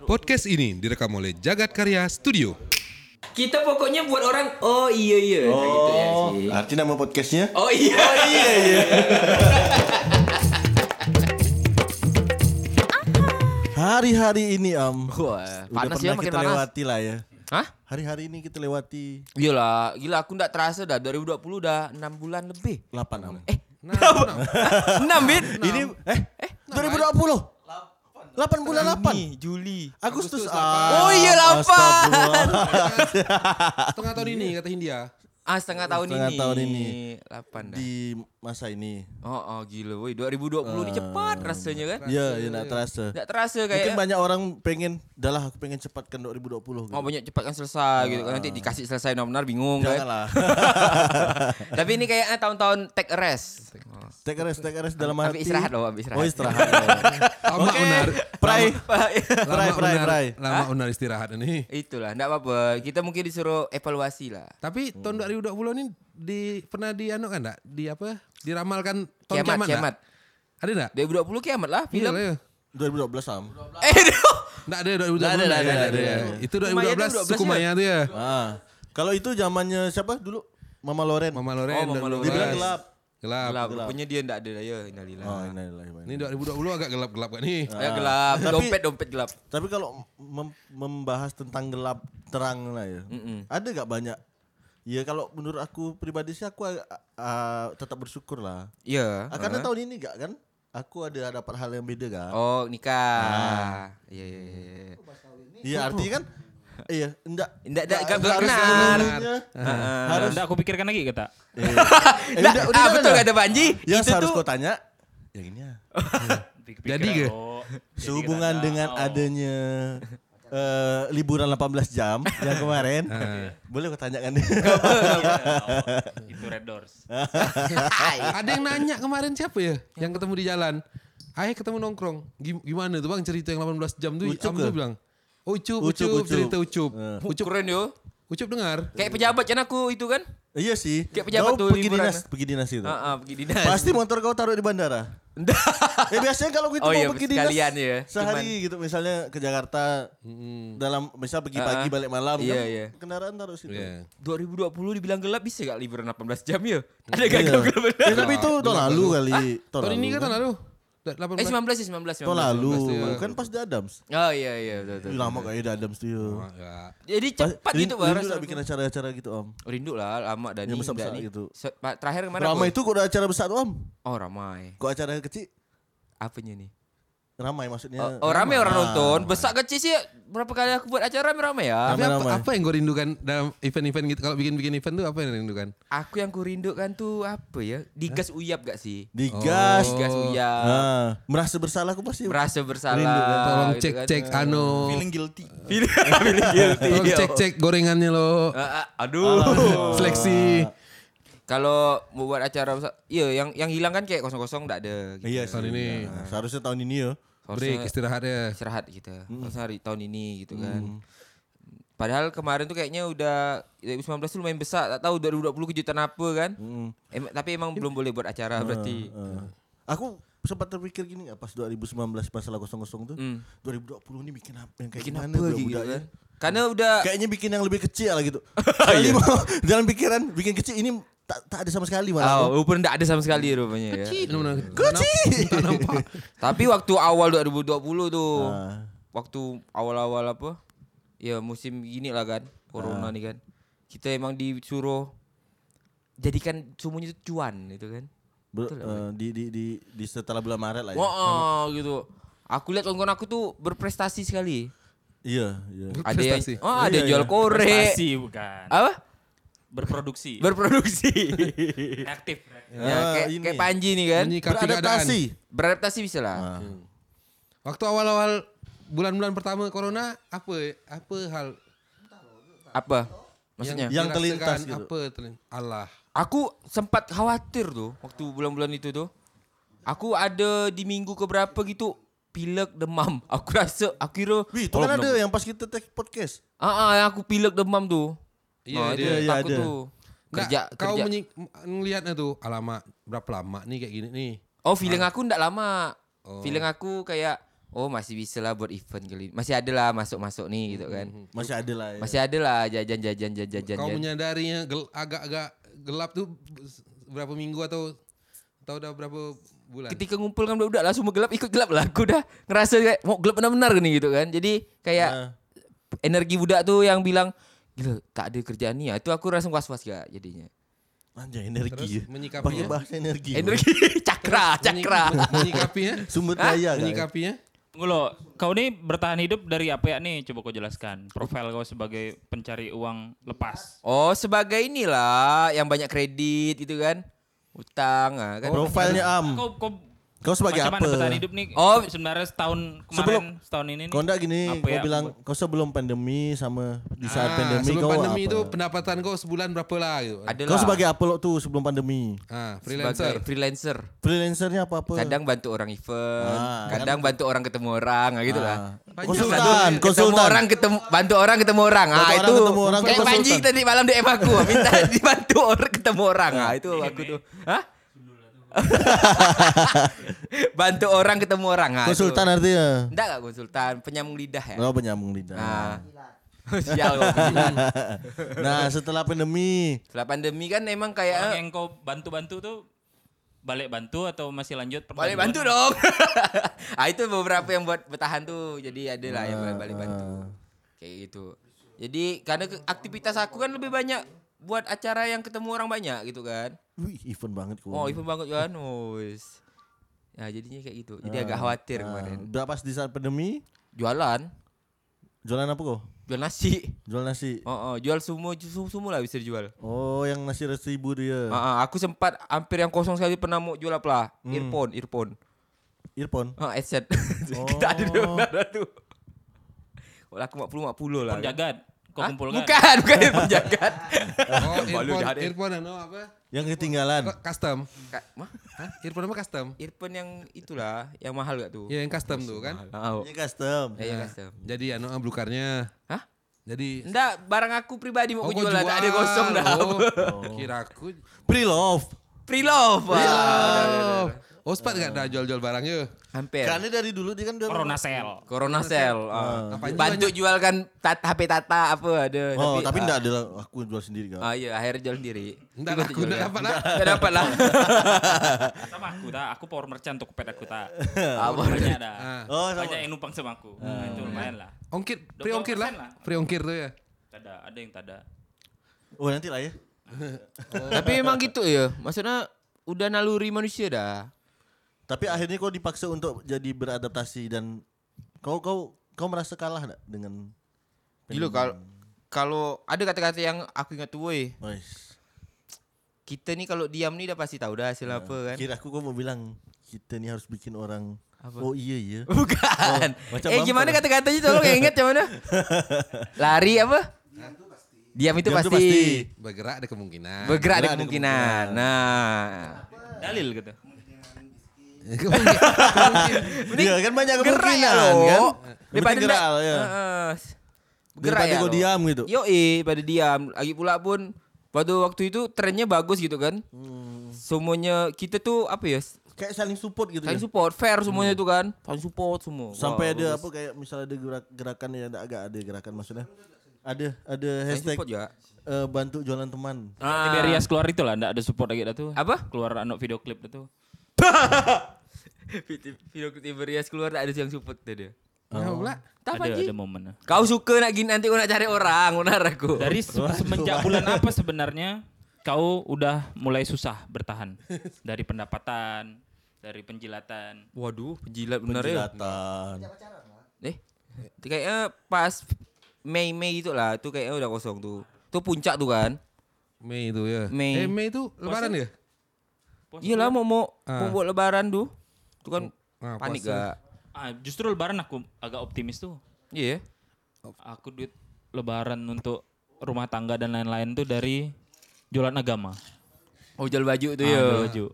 Podcast ini direkam oleh Jagat Karya Studio. Kita pokoknya buat orang oh iya iya gitu ya Oh, sih. arti nama podcastnya? Oh iya. Oh iya iya. Hari-hari ini Am, Wah, udah panas pernah ya makin kita panas. lewati lah ya. Hah? Hari-hari ini kita lewati Gila, gila aku ndak terasa dah 2020 udah 6 bulan lebih. 8 Am. Eh, Nah, nah, 6 Bin? Ini eh, eh 2020. 8 bulan 8. Juli. Agustus. Oh iya, lapan. Astagfirullah. setengah tahun ini kata Hindia. Ah, setengah tahun Setengah ini. tahun ini. 8 dah. Di masa ini. Oh, oh gila woi 2020 ini cepat rasanya kan? Ya, ya enggak terasa. Enggak terasa Mungkin kayak banyak orang pengen, dah lah aku pengen cepatkan 2020 gitu. mau banyak cepat kan selesai gitu kan nanti dikasih selesai benar-benar bingung kan. Janganlah. Tapi ini kayaknya tahun-tahun take a rest. Oh. take a rest, take a rest dalam Ambil arti. istirahat loh, ambil istirahat. Oh, istirahat. Lama benar. Pray. Lama Pray, pray, benar. pray. Lama benar istirahat ini. Itulah, enggak apa-apa. Kita mungkin disuruh evaluasi lah. Tapi tahun 2020 ini di pernah di anu kan enggak? Di apa? Diramalkan tahun Kiamat, kiamat. kiamat. Ada enggak? 2020 kiamat lah Iya film. lah ya. 2012 Am. Eh. Enggak ada 2020. Nggak ada, nggak nggak ada. Itu Sukumaya 2012 tuh 12 suku ya? Maya tuh ya. Ah. Kalau itu zamannya siapa dulu? Mama Loren. Mama Loren. Oh, Mama 2012. Loren. Dibilang gelap. Gelap. Gelap, rupanya dia enggak ada dah ya, innalillahi. Oh, innalillahi inna Ini 2020 agak gelap-gelap kan nih. Ya gelap, Tapi- dompet dompet gelap. Tapi kalau mem- membahas tentang gelap terang lah ya, ada gak banyak? Ya kalau menurut aku pribadi sih aku agak, ah, tetap bersyukur lah. Iya. Ah, karena tahun ini gak kan? Aku ada dapat hal yang beda kan? Oh, nikah. Iya, iya, iya. iya. Iya artinya kan? Iya, enggak. Enggak enggak enggak harus benar. seluruhnya. Harus Nggak aku pikirkan lagi kata. Eh, Enggak, udah- udah ah, jalan betul dah. kata Banji. Yang Itu seharus tuh kau tanya, yang ini ya. Jadi ke? jadi Sehubungan dengan adanya eh, liburan 18 jam yang kemarin, boleh kau tanyakan dia. oh, itu Red Doors. Ada yang nanya kemarin siapa ya? Yang ketemu di jalan. Ayah ketemu nongkrong. Gim- Gimana tuh bang cerita yang 18 jam tuh? Ucup bilang. Ucup, Ucup, Ucup, Ucup. cerita Ucup. Eh. Ucup, Keren yo. Ucup dengar. Kayak pejabat kan aku itu kan? Iya sih. Kayak pejabat Kau tuh pergi liburan. dinas, pergi dinas itu. Heeh, pergi dinas. Pasti motor kau taruh di bandara. eh biasanya kalau gitu Oh mau iya, pergi dinas sekalian ya. sehari gitu misalnya ke Jakarta dalam misal Ah, pagi-pagi balik malam iya, kan iya. kendaraan taruh situ. Iya. 2020 dibilang gelap bisa gak liburan 18 jam ya? Ada gak Iya. gelap? Eh, tapi itu tahun lalu kali. Tahun ini kan tahun lalu. Da- 18. Eh 19 sih 19 19. Tahun lalu 19 ya. kan pas di Adams. Oh iya iya betul betul. Lama kayak di Adams tuh. ya. Jadi cepat Rin- gitu. Rindu tak bikin acara-acara gitu om. Rindu lah lama dan Yang ini besar-besar Dani. gitu. Terakhir ke mana? Ramai itu kok ada acara besar tuh om. Oh ramai. Kok acara kecil Apanya nih? Ramai maksudnya. Oh, oh ramai orang Ah. nonton. Besar kecil sih berapa kali aku buat acara ramai ya. Tapi apa, Ramai-ramai. apa yang gue rindukan dalam event-event gitu? Kalau bikin-bikin event tuh apa yang rindukan? Aku yang kurindukan tuh apa ya? Digas uyap gak sih? Digas. Digas uyap. Ah, merasa bersalah aku pasti. Merasa bersalah. Rindu kan? Tolong gitu cek-cek kan. anu. Feeling guilty. Feeling feeling guilty. Tolong cek-cek gorengannya lo. Ah, ah, aduh. Seleksi. Kalau mau buat acara iya yang yang hilang kan kayak kosong-kosong enggak ada. Gitu. Iya Tahun ini. Nah, seharusnya tahun ini ya. Break istirahat ya. istirahat kita. Harusnya hari tahun ini gitu kan. Padahal kemarin tuh kayaknya udah 2019 tuh lumayan besar. Tak tahu 2020 kejutan apa kan. Em- tapi emang belum boleh buat acara berarti. Eh, aku sempat terpikir gini nggak pas 2019 masalah kosong-kosong tuh. 2020 ini bikin apa yang kayak Bikin gimana apa gitu kan. ya? Karena udah Kayaknya bikin yang lebih kecil lah gitu. Kali mau dalam pikiran bikin kecil ini tak, tak ada sama sekali malah. Oh, rupanya enggak ada sama sekali rupanya ya. Benar-benar. Kecil. Tak nampak. Tapi waktu awal 2020 tuh. Ah. Waktu awal-awal apa? Ya musim gini lah kan. Corona nih kan. Kita emang disuruh jadikan semuanya itu cuan gitu kan. Ber- eh, di, di, di, di setelah bulan Maret lah ya. Wah, gitu. Aku lihat kawan-kawan aku tuh berprestasi sekali. Iya, iya. Ada yang oh, ada Iya, jual iya. korek. Prestasi bukan. Apa? Berproduksi. Berproduksi. Aktif. ya, Ah, kayak, ini. kayak Panji nih kan. Menyikapi keadaan. Beradaptasi. Beradaptasi bisa lah. Ah. Waktu awal-awal bulan-bulan pertama corona apa apa hal Apa? Maksudnya? Yang dirasakan terlintas gitu. Apa terlintas? Allah. Aku sempat khawatir tuh waktu bulan-bulan itu tuh. Aku ada di minggu keberapa gitu pilek demam. Aku rasa aku kira Wih, itu oh, kan ada belum. yang pas kita take podcast. Ah, ah, yang aku pilek demam tuh. Iya, Nah, dia- itu iya, takut ada. tuh. Nggak, Kerja kau kerja. ngelihatnya tuh alamak berapa lama nih kayak gini nih. Oh, feeling aku ndak lama. Oh. Feeling aku kayak oh masih bisa lah buat event kali. Masih ada lah masuk-masuk nih gitu kan. Masih ada lah ya. Masih ada lah jajan-jajan jajan-jajan. Kau menyadarinya gel- agak-agak gelap tuh berapa minggu atau atau udah berapa bulan? Ketika ngumpul kan udah lah semua gelap ikut gelap lah. Aku udah ngerasa kayak mau gelap benar-benar nih gitu kan. Jadi kayak Nah. energi budak tuh yang bilang gila tak ada kerjaan nih. ya." Itu aku rasa was-was gak jadinya. Anjay energi. Terus ya. menyikapinya? Pakai bahasa energi. Energi cakra, cakra. Menyi- menyikapinya? Sumber daya menyikapinya? Tunggu lo, kau nih bertahan hidup dari apa ya nih? Coba kau jelaskan. Profil kau sebagai pencari uang lepas. Oh, sebagai inilah yang banyak kredit gitu kan. Utang ah, kan. Profilnya Am. Kau kau Kau sebagai macam apa? mana bertahan hidup nih? Oh. sebenarnya setahun kemarin, Sebelum- setahun ini nih. Kau enggak gini, apa kau ya bilang kau sebelum pandemi sama di saat Ah, pandemi sebelum kau pandemi apa? itu pendapatan kau sebulan berapa lah gitu. Adalah Kau sebagai apa lo tuh sebelum pandemi? Ah, sebagai freelancer. freelancer. Freelancernya apa apa? Kadang bantu orang event, Ah, kadang bantu orang ketemu orang ah, gitu lah. Konsultan, lah. Ketemu konsultan. orang ketemu bantu orang ketemu orang. Bantu ah orang itu ketemu orang, kayak konsultan. Panji tadi malam DM aku minta dibantu orang ketemu orang. Ah itu aku tuh. Hah? bantu orang ketemu orang. Ah, Konsultan artinya. Enggak enggak konsultan, penyambung lidah ya. Oh penyambung lidah. Nah. Sial. Nah setelah pandemi, Setelah pandemi kan emang Orang kayak yang kau bantu-bantu tuh balik bantu atau masih lanjut balik bantu dong. ah itu beberapa yang buat bertahan tuh. Jadi ada lah yang balik, balik bantu. Kayak gitu. Jadi karena aktivitas aku kan lebih banyak buat acara yang ketemu orang banyak gitu kan. Wih event banget kau. Oh, event banget kan. Oh, wis. Ya jadinya kayak gitu. Jadi agak khawatir Nah, kemarin. Udah pas di saat pandemi, Jualan, jualan apa kau? jual nasi. Jual nasi. Oh, oh, jual semua semua, semua lah bisa dijual. Oh yang nasi seribu dia. Ah, ah, aku sempat hampir yang kosong sekali pernah mau jual apa lah? Earphone, earphone. Earphone. Oh, headset. Oh. Kita ada di mana tuh. Oh, aku 50 50 lah. kan. Kau Hah? kumpulkan. Bukan, bukan earphone jagat. Oh, earphone, earphone ano apa? Yang ketinggalan. Custom. Ka- Mah? Hah? Earphone apa custom? Earphone yang itulah, yang mahal gak tuh? Ya yang custom tuh kan. Oh. Ini custom. Ya, ya custom. Jadi anu ah, blukarnya. Hah? Jadi Enggak, barang aku pribadi mau Oh, aku jual, tak ada kosong dah. Oh, Kira aku Pre-love. Pre-love. Wah. Oh, sempat gak ada jual-jual barangnya? Hampir. Karena dari dulu dia kan Corona sale. Corona sale. ah. Apa aja Bantu jual kan tat- HP Tata apa ada. Oh, tapi ah, enggak ada lah. aku jual sendiri kan. Ah iya, akhirnya jual sendiri. Enggak aku enggak dapat lah. Enggak dapat lah. Sama aku dah, aku power merchant untuk pet aku tak. Apa? Banyak dah. Ah. Oh, sama. Banyak yang numpang sama aku. Nah, itu lumayan lah. Ongkir, free ongkir 20% lah. Free ongkir tuh ya. Ada, ada yang tak ada. Oh, nanti lah ya. Tapi memang gitu ya. Maksudnya udah naluri manusia dah. Tapi akhirnya kau dipaksa untuk jadi beradaptasi dan kau kau kau merasa kalah enggak dengan Gila kalau kalau ada kata-kata yang aku ingat tuh woi. Kita nih kalau diam nih udah pasti tahu dah hasil apa kan. Kira aku kau mau bilang kita nih harus bikin orang Apa? Oh iya iya. Bukan. Oh, macam eh gimana kata-katanya tolong yang ingat yang mana? Lari apa? Diam itu Diam itu pasti. pasti. Bergerak ada kemungkinan. Bergerak ada Bergerak ada kemungkinan. Nah. Dalil gitu. Kemungkinan. Dia kan banyak Gerak ya kemungkinan lo. kan. Daripada Yang gerak ya. Heeh. Daripada ya kau lo. diam gitu. Yo pada diam. Lagi pula pun pada waktu itu trennya bagus gitu kan. Hmm. Semuanya kita tuh apa ya? Kayak saling support gitu. Saling ya. support, fair semuanya itu kan. Saling support semua. Sampai Wah, ada bagus. apa kayak misalnya ada gerak, gerakan ya ada agak ada gerakan maksudnya. Ada ada hashtag support juga. eh, bantu jualan teman. Ah. Tiberias keluar itu lah, ndak ada support lagi dah tuh. Apa? Keluar anak video klip dah tuh. Video Tiberias keluar tak ada yang support dia. Pula. Tak ada ada momen. dah. Kau suka nak gini nanti kau nak cari orang, benar aku. Dari se- semenjak bulan apa sebenarnya kau udah mulai susah bertahan dari pendapatan, dari penjilatan. Waduh, penjilat benar ya. Penjilatan. Eh, kayaknya pas Mei Mei gitu lah, tuh kayaknya udah kosong tuh. Tuh puncak tuh kan. Mei itu ya. Mei. Eh Mei itu lebaran ya? Iyalah mau mau Ah. mau buat lebaran tuh. Tuh kan Ah, panik gak? Ah, justru lebaran aku agak optimis tuh. Iya. Aku duit lebaran untuk rumah tangga dan lain-lain tuh dari jualan agama. Oh jual baju tuh Ah, ya. jual baju.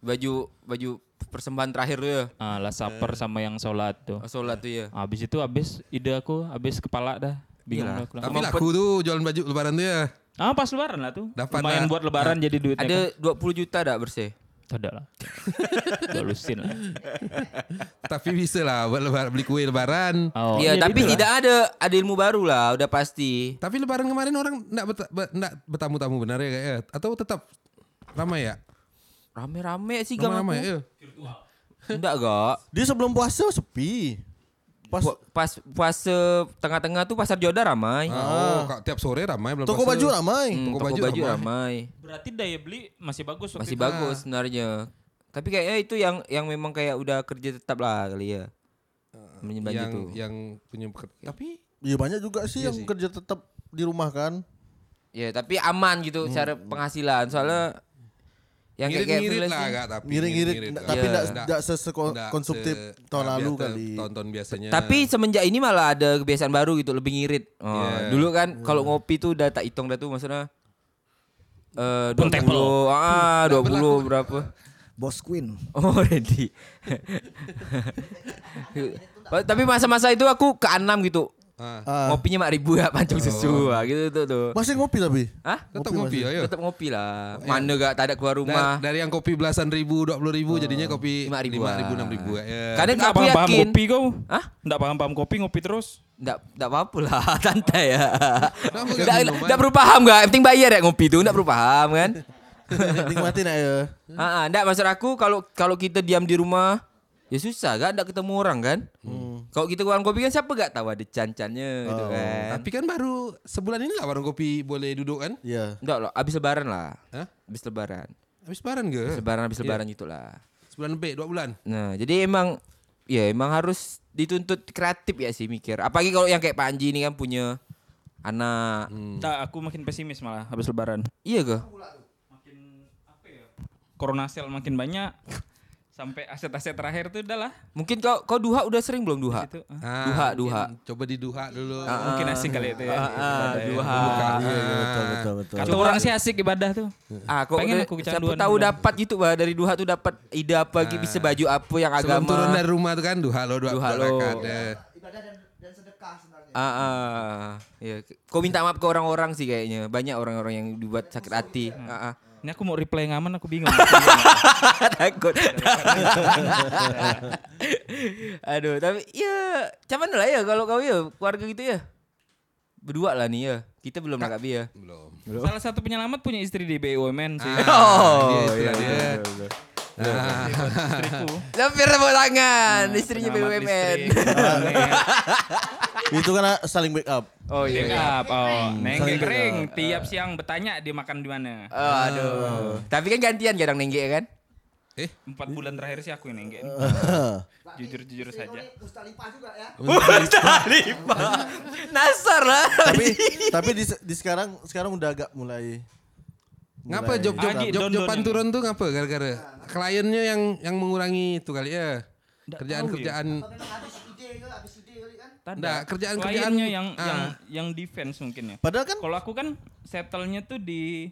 Baju baju persembahan terakhir tuh ya. Ah, last supper sama yang sholat tuh. Oh, Sholat tuh ya. Habis itu habis ide aku, habis kepala dah. Bingung Iyalah. dah aku. Tapi laku tuh jualan baju lebaran tuh ya. Ah, pas lebaran lah tuh. Dapat Lumayan lah. buat lebaran jadi duitnya. kan. Ada 20 juta dak bersih. Tidak lah. Gak lusin lah. Tapi bisa lah buat lebar, beli kue lebaran. Oh, Iya, tapi lah. tidak ada ada ilmu baru lah, udah pasti. Tapi lebaran kemarin orang enggak bet, bertamu-tamu benar ya kayak atau tetap ramai ya? Rame-rame sih gang Ramai-ramai aku. ya. Enggak gak. Dia sebelum puasa sepi. Pas Pas puasa tengah-tengah tuh pasar Joda ramai. Oh, kak, tiap sore ramai belum toko puasa. baju ramai. Hmm, toko toko, baju baju, ramai. ramai. Berarti daya beli masih bagus waktu Masih itu. bagus sebenarnya. Tapi kayaknya itu yang yang memang kayak udah kerja tetap lah kali ya. Menyembah yang tuh. yang punya tapi Iya banyak juga sih Iya yang sih. kerja tetap di rumah kan. Ya, tapi aman gitu cara penghasilan. Soalnya yang kayak kayak ngirit-ngirit lah agak tapi tapi Iya. enggak Nggak- enggak sekonsumtif nggak tahun lalu kali. Tahun-tahun biasanya. Tapi semenjak ini malah ada kebiasaan baru gitu lebih ngirit. Oh, Iya. Dulu kan kalau ngopi tuh udah tak hitung dah tuh maksudnya eh dua Pontable. puluh, ah dua puluh berapa? Bos Queen. Oh ready. Tapi masa-masa itu aku ke enam gitu. Ah, Ah, Ngopinya mak ribu ya pancung susu ah, gitu tuh tuh. masih ngopi tapi. Hah? tetap ngopi ngopi, ayo. Tetap ngopi lah. Mana gak tak ada keluar Dari, rumah. dari yang kopi belasan ribu, dua puluh ribu, jadinya kopi Lima lima ribuan. ribu, enam ribu ya. Kadang Nggak aku paham-paham yakin. kopi kau? Hah? Nggak paham-paham kopi, ngopi terus? Nggak, nggak apa-apa lah, santai ya. Nggak Nggak, nggak perlu paham gak? Yang penting bayar ya ngopi tuh, nggak perlu paham kan? Nikmatin aja. Ah, ah, nggak maksud aku kalau kalau kita diam di rumah ya susah gak nggak ketemu orang kan? Kalau kita warung kopi kan siapa gak tahu ada cancannya gitu kan? Tapi kan baru sebulan ini lah warung kopi boleh duduk kan? Iya. Enggak loh, abis lebaran lah. Hah? Abis lebaran. Habis lebaran ke? Abis lebaran abis lebaran itulah. Sebulan lebih, dua bulan. Nah, jadi emang ya emang harus dituntut kreatif ya sih mikir. Apalagi kalau yang kayak Panji ini kan punya anak. Nggak, aku makin pesimis malah habis lebaran. Iya ke? Makin apa ya? Corona sale makin banyak. Sampai aset-aset terakhir tuh udah lah. Mungkin kau kau duha udah sering belum duha? Situ, ah. Ah, Duha, mungkin duha. Coba di duha dulu. Mungkin asik kali itu ya. Ah, ah, ya. duha. Iya, iya, betul betul betul. Kata orang sih asik ibadah tuh. Ah, kok Pengen udah- aku siapa kecanduan tahu dapat gitu bah dari duha tuh dapat ide apa gitu bisa baju apa yang Sebelum agama. turun dari rumah tuh kan duha lo, dua, Duha lo. eh. Ibadah dan, dan sedekah sebenarnya. Ah, ah, iya. Kau minta maaf ke orang-orang sih kayaknya. Banyak orang-orang yang dibuat sakit hati. Ah, ah. Ini aku mau reply yang aman aku bingung. Takut. Aduh, tapi ya cuman lah ya kalau kau ya keluarga gitu ya. Berdua lah nih ya. Kita belum nangkap ya. Belum. Salah satu penyelamat punya istri di BUMN sih. Oh, iya, iya, dia. iya. Nah, Istriku. Lepir tepuk tangan, istrinya Penyelamat BUMN. listrik. Itu kan saling backup. Oh iya. iya. Backup. Oh, nenggek Saling kering. Tiap siang bertanya dia makan di mana. Oh, aduh. Tapi kan gantian kadang nenggek ya kan? eh, Empat bulan terakhir sih aku yang nenggek. Jujur-jujur saja. Mustalifah juga ya. Nasar lah. tapi tapi di, di sekarang sekarang udah agak mulai ngapa job job Agi, job joban yang- turun tuh ngapa gara-gara kliennya yang yang mengurangi itu kali ya. Nggak Kerjaan tahu ya. kerjaan Apa memang habis ide ke, habis ide kali kan? Tanda. Kerjaan-kerjaan- yang ah. yang yang defense mungkin ya. Padahal kan Kalau aku kan settle-nya tuh di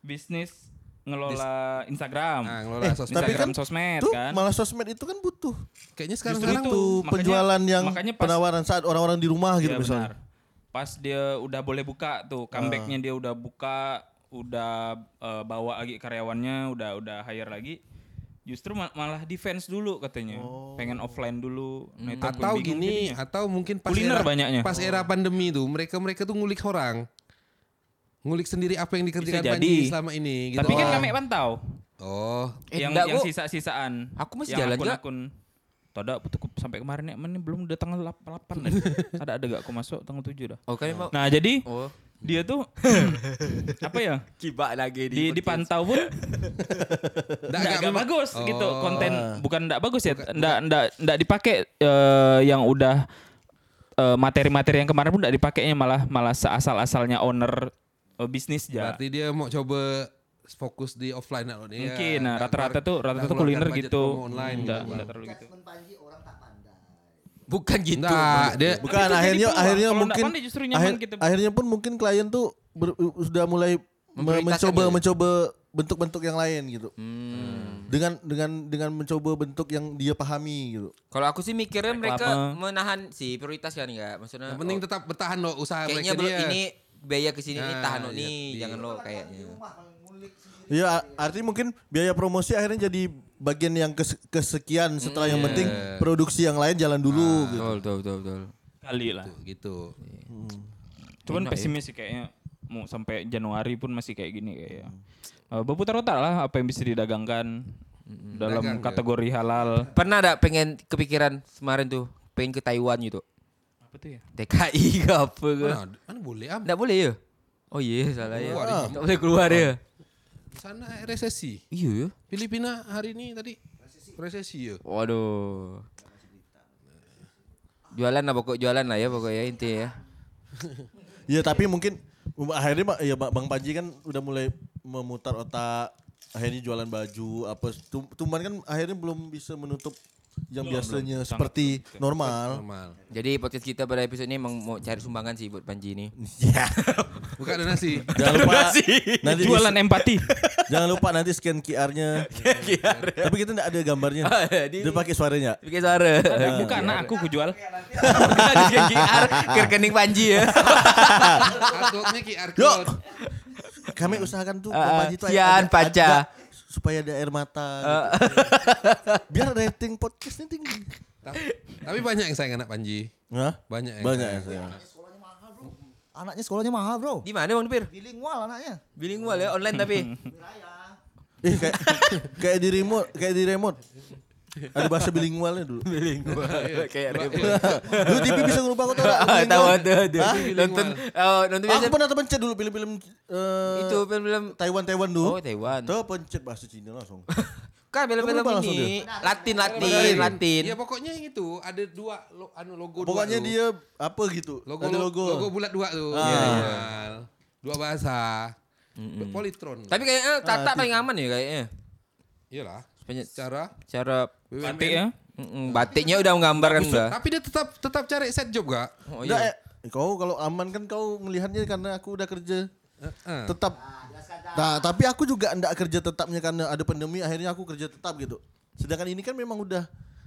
bisnis ngelola Instagram. ah, ngelola Eh, sosmed. tapi Instagram kan sosmed tuh kan. malah sosmed itu kan butuh Kayaknya sekarang Justru sekarang itu. tuh makanya- penjualan yang makanya pas- penawaran saat orang-orang di rumah gitu Iya, misalnya. benar. Pas dia udah boleh buka tuh, comebacknya dia udah buka, udah eh, bawa lagi karyawannya, udah udah hire lagi. Justru ma- malah defense dulu katanya. Pengen offline dulu. Nah, itu atau gini jadinya. atau mungkin pas Kuliner era, banyaknya. pas era pandemi tuh mereka mereka tuh ngulik orang ngulik sendiri apa yang dikerjakan Bisa Panji jadi. selama ini gitu Tapi kan oh. kami pantau. oh Eh, yang enggak, yang sisa-sisaan. Aku masih yang jalan, Kak. akun-akun. Tada cukup sampai kemarin ya, ini belum udah tanggal 8 ada ada gak aku masuk tanggal 7 dah. Oh kan emang. Nah, jadi Oh. Dia tuh apa ya? Kibak lagi Di dipantau pun Nggak, nggak nggak nggak memang- bagus gitu Oh. konten. Bukan nggak bagus ya nggak nggak nggak dipakai eh, yang udah eh, materi-materi yang kemarin pun nggak dipakainya malah malah seasal-asalnya owner eh, bisnis ya berarti dia mau coba fokus di offline lah nih mungkin nah rata-rata tuh rata-rata tuh kuliner gitu. online nggak gitu. terlalu gitu Statement Panji orang tak pandai. Bukan gitu. Nggak, dia Bukan akhirnya akhirnya Kalau mungkin pandai justru nyaman akhir- gitu. akhirnya pun mungkin klien tuh ber- sudah mulai mencoba ya? mencoba bentuk-bentuk yang lain gitu. Hmm. Dengan dengan dengan mencoba bentuk yang dia pahami gitu. Kalau aku sih mikirnya mereka menahan sih prioritas kan enggak. Maksudnya yang penting oh, tetap bertahan loh usaha kayaknya mereka dia ini biaya ke sini nih Nah, tahan lo iya, nih, iya. jangan lo kayaknya. Rumah Iya, a- artinya mungkin biaya promosi akhirnya jadi bagian yang kes- kesekian setelah yang penting produksi yang lain jalan dulu gitu. Betul, betul, betul, betul. Kali lah. gitu. Cuman Enak ya. pesimis sih kayaknya mau sampai Januari pun masih kayak gini kayaknya. Eh, berputar otak lah apa yang bisa didagangkan dalam Dagang, kategori halal. Pernah ada pengen kepikiran kemarin tuh pengen ke Taiwan gitu. Apa tuh ya? TKI ke apa ke? Mana, mana boleh am? Enggak boleh ya? Oh iya salah ya. Keluar, iya. Enggak boleh keluar ya. Sana resesi. Iya ya. Filipina hari ini tadi resesi ya. Waduh. Jualan lah pokok jualan lah ya pokoknya intinya ya. Iya, tapi mungkin akhirnya ya Bang Panji kan udah mulai memutar otak akhirnya jualan baju apa Tum- Tuman kan akhirnya belum bisa menutup yang biasanya seperti normal. Normal. Jadi podcast kita pada episode ini mau cari sumbangan sih buat Panji ini. Ya. Buka donasi. Jangan lupa nanti di- Jualan empati. jangan lupa nanti scan QR-nya. Tapi kita enggak ada gambarnya. Di- Dia pakai suaranya. Bikin suara. Bukan anak aku ku jual. Di QR ke rekening Panji ya. Uploadnya QR Yuk. code. Kami usahakan tuh Bang Panji tuh Kian ada- Paca. ada- supaya ada air mata. gitu. Biar rating podcastnya tinggi. tapi, tapi banyak yang sayang anak Panji. Hah? Banyak yang Banyak ya sayang. saya. Anaknya sekolahnya mahal bro. Di mana Bang Depir? Bilingual anaknya. Bilingual ya online tapi. Eh kayak kayak di remote, kayak di remote. Ada bahasa bilingualnya dulu. Kayak dulu TV bisa ngubah kok tau nggak? Ah, tahu Bilingual. ada ada. Nonton oh, nonton biasa Aku pernah terpencet dulu film-film eh, itu film-film Taiwan Taiwan dulu. Oh, Taiwan. Terpencet bahasa Cina langsung. Kan film-film ini Latin Latin Iya, Latin. Iya pokoknya yang itu ada dua lo, anu logo Pokoknya dua tuh. dia apa gitu. logo ada logo logo. bulat dua tuh. Ah. Iya. Dua bahasa. Politron. Tapi kayaknya Tata paling aman ya kayaknya. iyalah. Banyak Secara cara Batik ya. Mm-mm, batiknya udah menggambar kan udah. tapi dia tetap tetap cari set job gak? Oh Nggak, iya. eh, kau kalau aman kan kau melihatnya karena aku udah kerja Heeh. tetap. Nah, tapi aku juga enggak kerja tetapnya karena ada pandemi akhirnya aku kerja tetap gitu. Sedangkan ini kan memang udah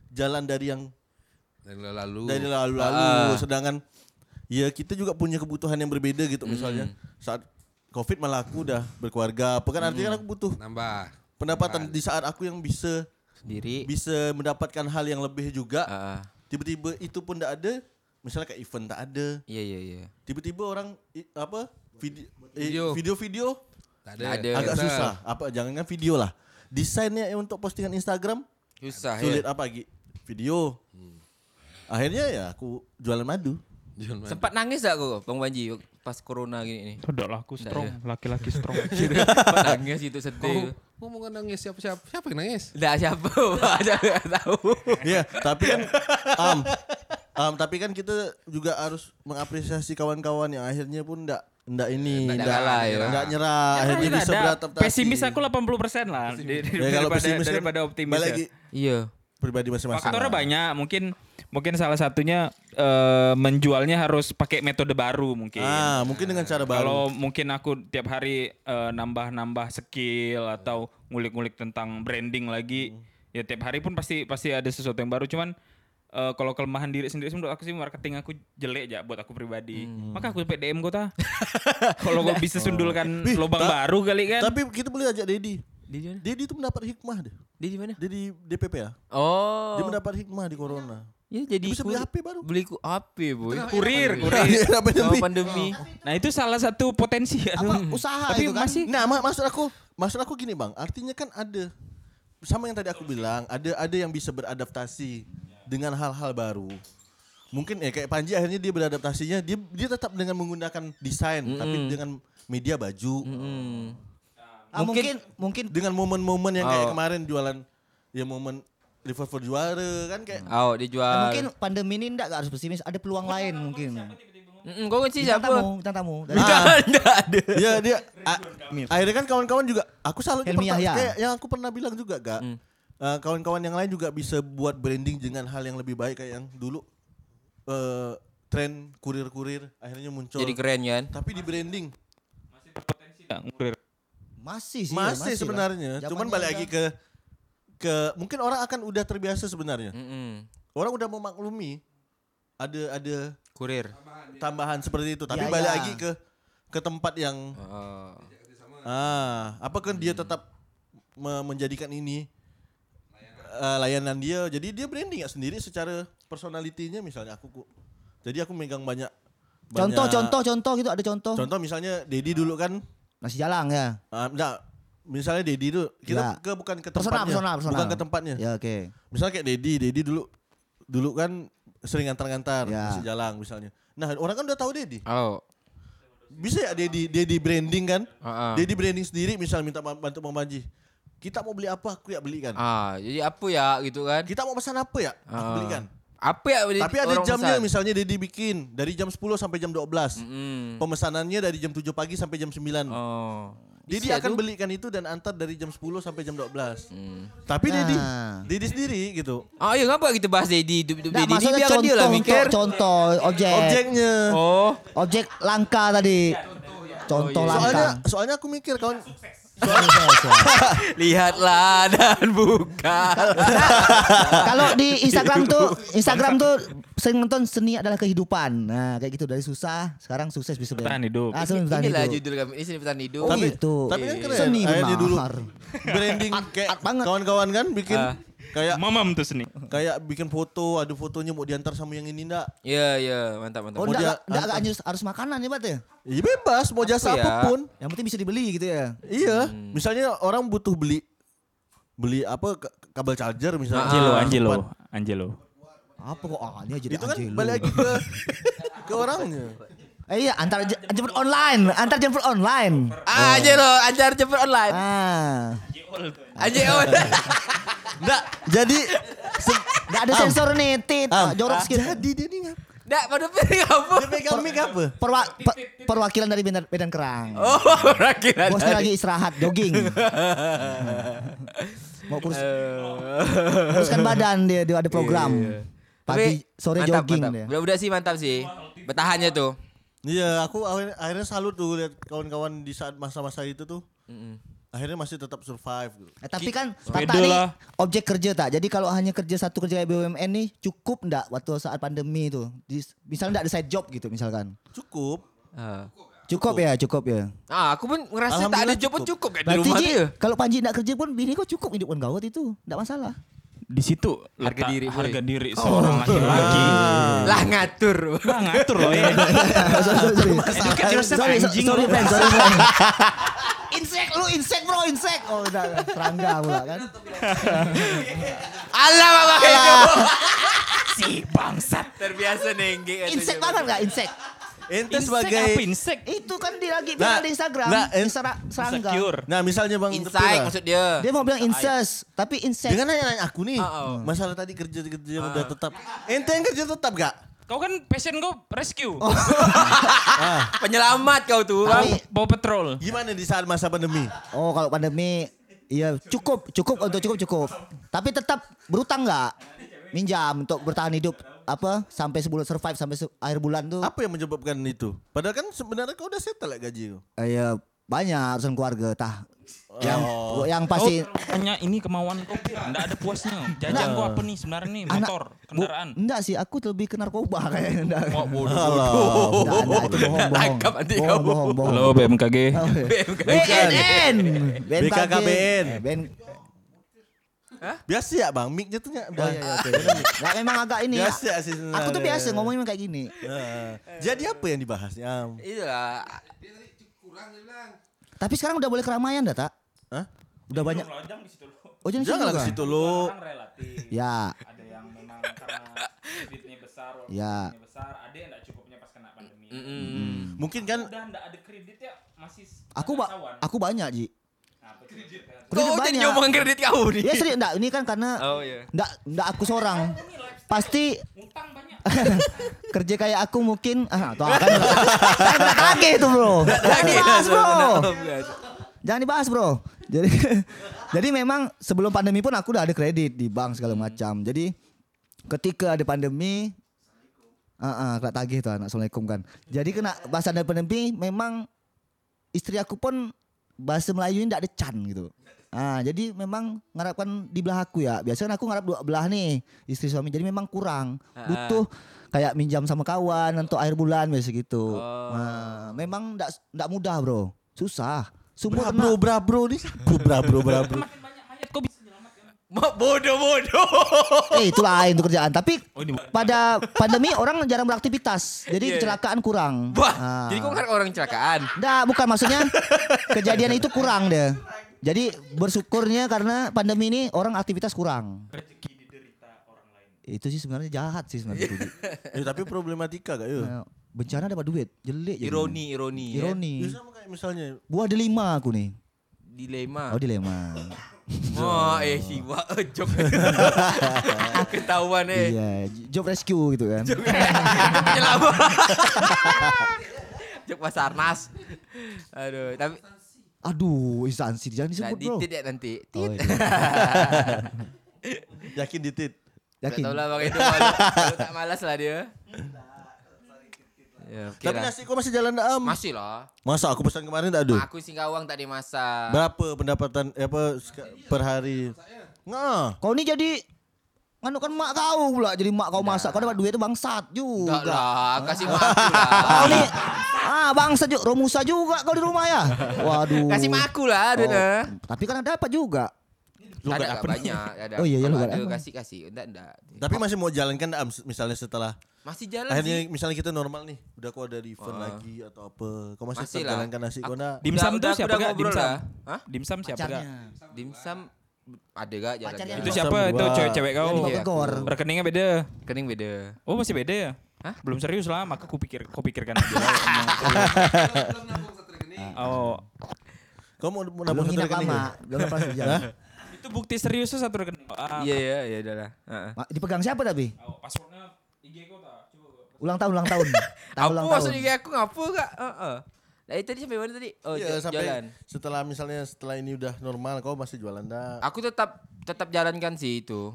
jalan dari yang Dari lalu. dari lalu-lalu sedangkan ya kita juga punya kebutuhan yang berbeda gitu misalnya saat covid malah aku udah berkeluarga apa kan artinya kan aku butuh nambah. Pendapatan di saat aku yang bisa Sendiri. bisa mendapatkan hal yang lebih juga ah. tiba-tiba itu pun tidak ada misalnya kayak event tak ada Iya iya iya. tiba-tiba orang i- apa video Video. video-video Tak Tak ada. agak Betul. susah apa jangan kan video lah desainnya untuk postingan Instagram Susah sulit ya. apa lagi video akhirnya ya aku jualan madu? Sempat nangis gak kok Bang Panji pas corona gini nih? Tidak lah aku strong, laki-laki strong. Sempat nangis itu sedih. Ngomong nangis siapa siapa siapa yang nangis? Enggak siapa. Saya nggak tahu. Iya, tapi kan am am tapi kan kita juga harus mengapresiasi kawan-kawan yang akhirnya pun enggak enggak ini Nggak enggak kalah ya. enggak nyerah, akhirnya Tidak bisa ada. beradaptasi. Pesimis aku 80% lah di- di- Ya, kalau daripada, pesimis kan daripada optimis balik ya. Iya. Pribadi masing-masing. Faktornya banyak, mungkin mungkin salah satunya eh, menjualnya harus pakai metode baru mungkin. Ah, mungkin dengan cara baru. Kalau mungkin aku tiap hari eh, nambah-nambah skill atau ngulik-ngulik tentang branding lagi, Hmm. ya tiap hari pun pasti pasti ada sesuatu yang baru. Cuman eh, kalau kelemahan diri sendiri sih menurut aku sih marketing aku jelek ya buat aku pribadi. Hmm. Maka aku PDM kok ta. kalau gue bisa sundulkan Wih, lubang baru kali kan. Tapi kita boleh ajak Dedi. Di mana? Dedi itu mendapat hikmah deh. Di di mana? Dia di DPP ya. Oh. Dia mendapat hikmah di corona. Ya jadi Dia bisa beli HP baru. Beli ku HP, boy. kurir, Iya, kurir. apa Sama demi? pandemi. Nah itu salah satu potensi ya. Apa usaha Tapi itu kan? masih Nah, mak- maksud aku, maksud aku gini, Bang. Artinya kan ada sama yang tadi aku bilang, ada ada yang bisa beradaptasi dengan hal-hal baru. Mungkin ya kayak Panji akhirnya dia beradaptasinya, dia dia tetap dengan menggunakan desain tapi dengan media baju. Hmm. Ah, mungkin mungkin Dengan momen-momen yang kayak Oh. kemarin jualan ya momen Liverpool juara kan kayak Oh, ah, dijual. mungkin pandemi ini enggak harus pesimis, ada peluang lain mungkin. Mm, kau kunci siapa? tamu, bintang tamu. Dari- Ah. Enggak ada. ya dia a- akhirnya kan kawan-kawan juga aku pertama- Yahya. kayak yang aku pernah bilang juga gak Hmm. Eh, kawan-kawan yang lain juga bisa buat branding dengan hal yang lebih baik kayak yang dulu eh tren kurir-kurir akhirnya muncul Jadi keren kan? tapi di branding Ya, ngurir. Masih sih. masih, lah. sebenarnya cuman Zamannya balik lagi ke ke mungkin orang akan udah terbiasa sebenarnya Mm-mm. orang udah memaklumi ada ada Kurir. tambahan seperti itu tapi Ya, balik ya. lagi ke ke tempat yang Oh. Ah, apakah dia tetap me- menjadikan ini eh, layanan dia? Jadi dia branding ya sendiri secara personalitinya misalnya aku ku- jadi aku megang banyak Contoh, banyak- contoh, contoh gitu ada contoh. Contoh misalnya Dedi dulu kan Nasi jalang ya. ah, enggak misalnya Dedi dulu kita Ya. ke bukan ke Personal, tempatnya, personal, personal. bukan ke tempatnya. Ya oke. Misalnya kayak Dedi, Dedi dulu dulu kan sering ngantar-ngantar Ya. nasi jalang misalnya. Nah, orang kan udah tahu Dedi. Oh. Bisa ya Dedi Dedi branding kan? Ah, ah. Dedi branding sendiri misal minta bantu Bang Manji. Kita mau beli apa? Aku ya belikan. Ah, jadi apa ya gitu kan? Kita mau pesan apa ya? Aku Ah. belikan. Apa ya Tapi ada orang jamnya pesan? misalnya Dedi bikin dari jam 10 sampai jam 12. Mm. Pemesanannya dari jam 7 pagi sampai jam 9. Oh. Dedi Bisa akan belikan itu dan antar dari jam 10 sampai jam 12. Hmm. Tapi Dedi, Nah. Dedi sendiri gitu. Ah, ya ngapa kita bahas Nggak, Dedi ni maksudnya biar dia contoh lah mikir. contoh objek. Objeknya. Oh. Objek langka tadi. Contoh iya. langka. Soalnya soalnya aku mikir kawan Lihatlah dan buka. Kalau di Instagram tuh, Instagram tuh sering nonton seni adalah kehidupan. Nah, kayak gitu dari susah sekarang sukses bisa Bertahan hidup. Ah, seni bertahan hidup. judul kami. Ini seni bertahan hidup. Oh tapi, gitu. tapi kan keren. Seni benar. dulu branding kayak kawan-kawan kan bikin Ah. Kayak Mamam tuh seni. kayak bikin foto, ada fotonya mau diantar sama yang ini enggak? Iya, iya, mantap, mantap. Oh, Mau enggak, dia enggak, antar. harus, harus makanan ya, Bat ya? Iya bebas, mau jasa Apa ya? apa pun. Yang penting bisa dibeli gitu ya. Iya, Hmm. misalnya orang butuh beli beli apa ka- kabel charger misalnya. Angelo, Ah, Angelo. Angelo. Apa kok ah, ini jadi Itu kan Angelo. balik lagi ke ke orangnya. Eh, iya, antar je- jemput online, antar jemput online. Ah, aja lo, ajar cepet online. Ah. Aja oh. Enggak, jadi Enggak ada sensor nih, tit. Ah, jorok sedikit. Jadi dia nih Dak, pada piring apa? dia pegang mic apa? Perwa- pe- perwakilan dari Medan, Medan Kerang. Oh, rakilan. Bosnya lagi istirahat, jogging. Mau kurus, kuruskan badan dia, dia ada program. Pagi, sore mantap, jogging mantap. dia. Sih mantap sih. Bertahannya tuh. Iya, aku akhirnya, salut tuh lihat kawan-kawan di saat masa-masa itu tuh. Akhirnya masih tetap survive gitu. Eh, tapi kan nih lah. objek kerja tak. Jadi kalau hanya kerja satu kerja kayak BUMN nih cukup enggak waktu saat pandemi itu? Di, misalnya enggak ada side job gitu misalkan. Cukup. Ah. Cukup ya, cukup ya. Ah, aku pun ngerasa tak ada job pun cukup. cukup kayak di rumah dia. kalau Panji enggak kerja pun bini kau cukup hidupkan gawat itu. Enggak masalah. Di situ Harga diri, boy. harga diri seorang laki-laki. Lah ngatur. Nah, ngatur loh ya. sorry, sorry. Educate yourself, sorry, so- anjing sorry, friend, sorry, friend. insek lu, insek bro, insek. Oh, udah serangga pula kan. Mama itu. si bangsat. Terbiasa nengge. Insek banget enggak insek? Ente Insek sebagai apa insek? Itu kan dia lagi Nah, di Instagram, nah, in- Insera- serangga. Insecure. Nah, misalnya Bang Insight Tepira. maksud dia. Dia mau bilang incest, tapi insect. Dengan nanya-nanya aku nih, Ah, oh. masalah tadi kerja kerja udah tetap. Ente yang kerja tetap gak? Kau kan passion kau rescue. Penyelamat kau tuh. Tapi- Bawa petrol. Gimana di saat masa pandemi? Oh kalau pandemi iya cukup cukup untuk cukup cukup. Tapi tetap berutang nggak? Minjam untuk bertahan hidup apa sampai sebulan survive sampai se- akhir bulan tuh. Apa yang menyebabkan itu? Padahal kan sebenarnya kau udah settle ya gaji kau. Eh, ya banyak urusan keluarga tah. Yang Oh. yang pasti Oh, hanya ini kemauan kau. Enggak ada puasnya. Jajan kau apa nih sebenarnya nih? anak- Motor, bu- kendaraan. enggak sih, aku lebih ke narkoba kayaknya. Enggak. Oh, bodoh. Enggak, enggak, itu bohong, bohong. Tangkap nanti bohong, bohong, bohong. Halo BMKG. BNN, BKKBN. BN. Biasa ya bang, mic-nya tuh nggak- Oh iya, iya. Nggak, memang agak ini. ya. Biasa sih sebenarnya. Aku tuh biasa ngomongin kayak gini. Heeh. Jadi apa yang dibahasnya? Itulah. Tapi sekarang udah boleh keramaian dah, tak? Hah? Udah banyak. Oh, jangan Jangan ke situ lu. relatif. Ya, Ada yang memang karena duitnya besar, walaupun Ya. duitnya besar, ada yang enggak cukupnya pas kena pandemi. Mm. Mungkin kan Udah enggak ada kredit ya, masih aku ba sawan. aku banyak, Ji. Apa kredit ya? Kredit Kau jadi banyak. ngomongin kredit kau nih. Ya serius enggak, ini kan karena Oh iya. enggak enggak aku seorang. Pasti Utang banyak. kerja kayak aku mungkin ah tuh kan kan tagih itu, Bro. Jangan dibahas, Bro. Jangan dibahas, Bro. Jadi jadi memang sebelum pandemi pun aku udah ada kredit di bank segala macam. Jadi ketika ada pandemi Ah, kena tagih tuh anak Assalamualaikum kan. Jadi kena bahasa ada pandemi memang istri aku pun bahasa Melayu ini tidak ada can gitu. Ah, jadi memang ngarapkan di belah aku ya. Biasanya aku ngarap dua belah nih istri suami. Jadi memang kurang. Butuh kayak minjam sama kawan untuk akhir bulan biasa gitu. Oh. Nah, memang ndak ndak mudah, Bro. Susah. Kena. bro, bra bro nih. Bra bro, bra bro. Kok bisa Bodoh-bodoh. Eh itu lain itu kerjaan. Tapi Oh, ini pada pandemi orang jarang beraktivitas. Jadi Iya. kecelakaan kurang. Wah, Ah. jadi kok orang kecelakaan? Nggak, bukan maksudnya kejadian itu kurang deh. Jadi bersyukurnya karena pandemi ini orang aktivitas kurang. Rezeki diderita orang lain. Itu sih sebenarnya jahat sih sebenarnya. Eh, tapi problematika gak yuk? Nah, Bencana dapat duit, jelek. Ironi, ironi. ya. Ironi. Ya sama kayak misalnya Gua ada lima aku nih. Dilema. Oh dilema. Oh, eh si wah jok. Ketahuan eh. Iya, job rescue gitu kan. Penyelamat. Jok Basarnas. Aduh, tapi Aduh, instansi jangan nah, disebut bro. ditit ya nanti. Oh, Tit. iya. yakin ditit. Gak Yakin. tau lah bang itu malu. Tak malas lah dia. Ya, oke Tapi lah. nasi kau masih jalan am? Masih lah. Masa aku pesan kemarin tak ada? Aku Singkawang tak dimasak. Berapa pendapatan eh, apa per hari? Nggak. Kau ini jadi Nganu kan mak kau pula jadi mak kau masak kau dapat duit itu bangsat juga. Enggak lah, kasih mak aku Kau lah. Ah bangsat juga Romusa juga kau di rumah ya. Waduh. Kasih mak aku lah, duitnya. Tapi kan dapat juga. Lu ada apa banyak, ada. Oh iya, iya, Kalau lu ada apa. kasih kasih, enggak enggak. Tapi masih mau jalankan am misalnya setelah Masih jalan akhirnya sih. misalnya kita normal nih, udah kau ada event Wah. lagi atau apa? Kau masih, Masih tetap lah. jalankan nasi kau nak? Dimsum tuh siapa udah gak? ngobrol Dimsum. Hah? Dimsum siapa gak? Pacarnya. Dimsum ada gak jalan jalan? Itu siapa? Itu cewek-cewek kau. Di. Rekeningnya beda. Kening beda. Oh masih beda ya? Hah? Belum serius lah, maka ku pikir, kau pikirkan aja oh, Kau mau mau Belum nabung satu rekening? ya? belum lepas hujan. itu bukti serius tuh satu rekening. Ah, Iya iya iya udah lah. Dipegang siapa tapi? oh, passwordnya IG kau tak? Coba. Ulang tahun, ulang tahun. Tahu Apa ulang maksud tahun. juga aku ngapa gak? Heeh. Dari tadi sampai mana tadi? Oh, Iya, sampai jalan. setelah misalnya setelah ini udah normal kau masih jualan dah. Aku tetap tetap jalankan sih itu.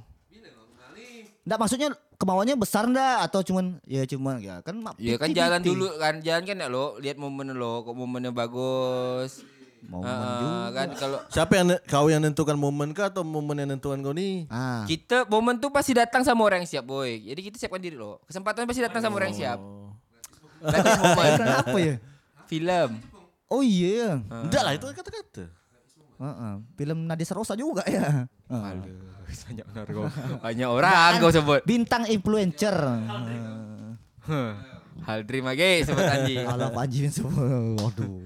Enggak maksudnya kemauannya besar enggak atau cuman ya cuman ya kan Iya kan 50-50. jalan dulu kan jalan kan ya lo lihat momen lo kok momennya bagus. Momen Heeh, juga. kan kalau Siapa yang kau yang nentukan momen kah atau momen yang nentukan kau nih? Ah. kita momen tuh pasti datang sama orang yang siap boy. Jadi kita siapkan diri lo. Kesempatan pasti datang sama orang yang siap. Gratis momen. Kenapa ya? Film. Oh iya. Enggak lah itu kata-kata. Heeh. Film Nadia Sarosa juga ya. Heeh. Aduh, banyak narko. Banyak orang kau sebut. Bintang influencer. Hal terima ge sebut anjing. Kalau Panji semua. Waduh.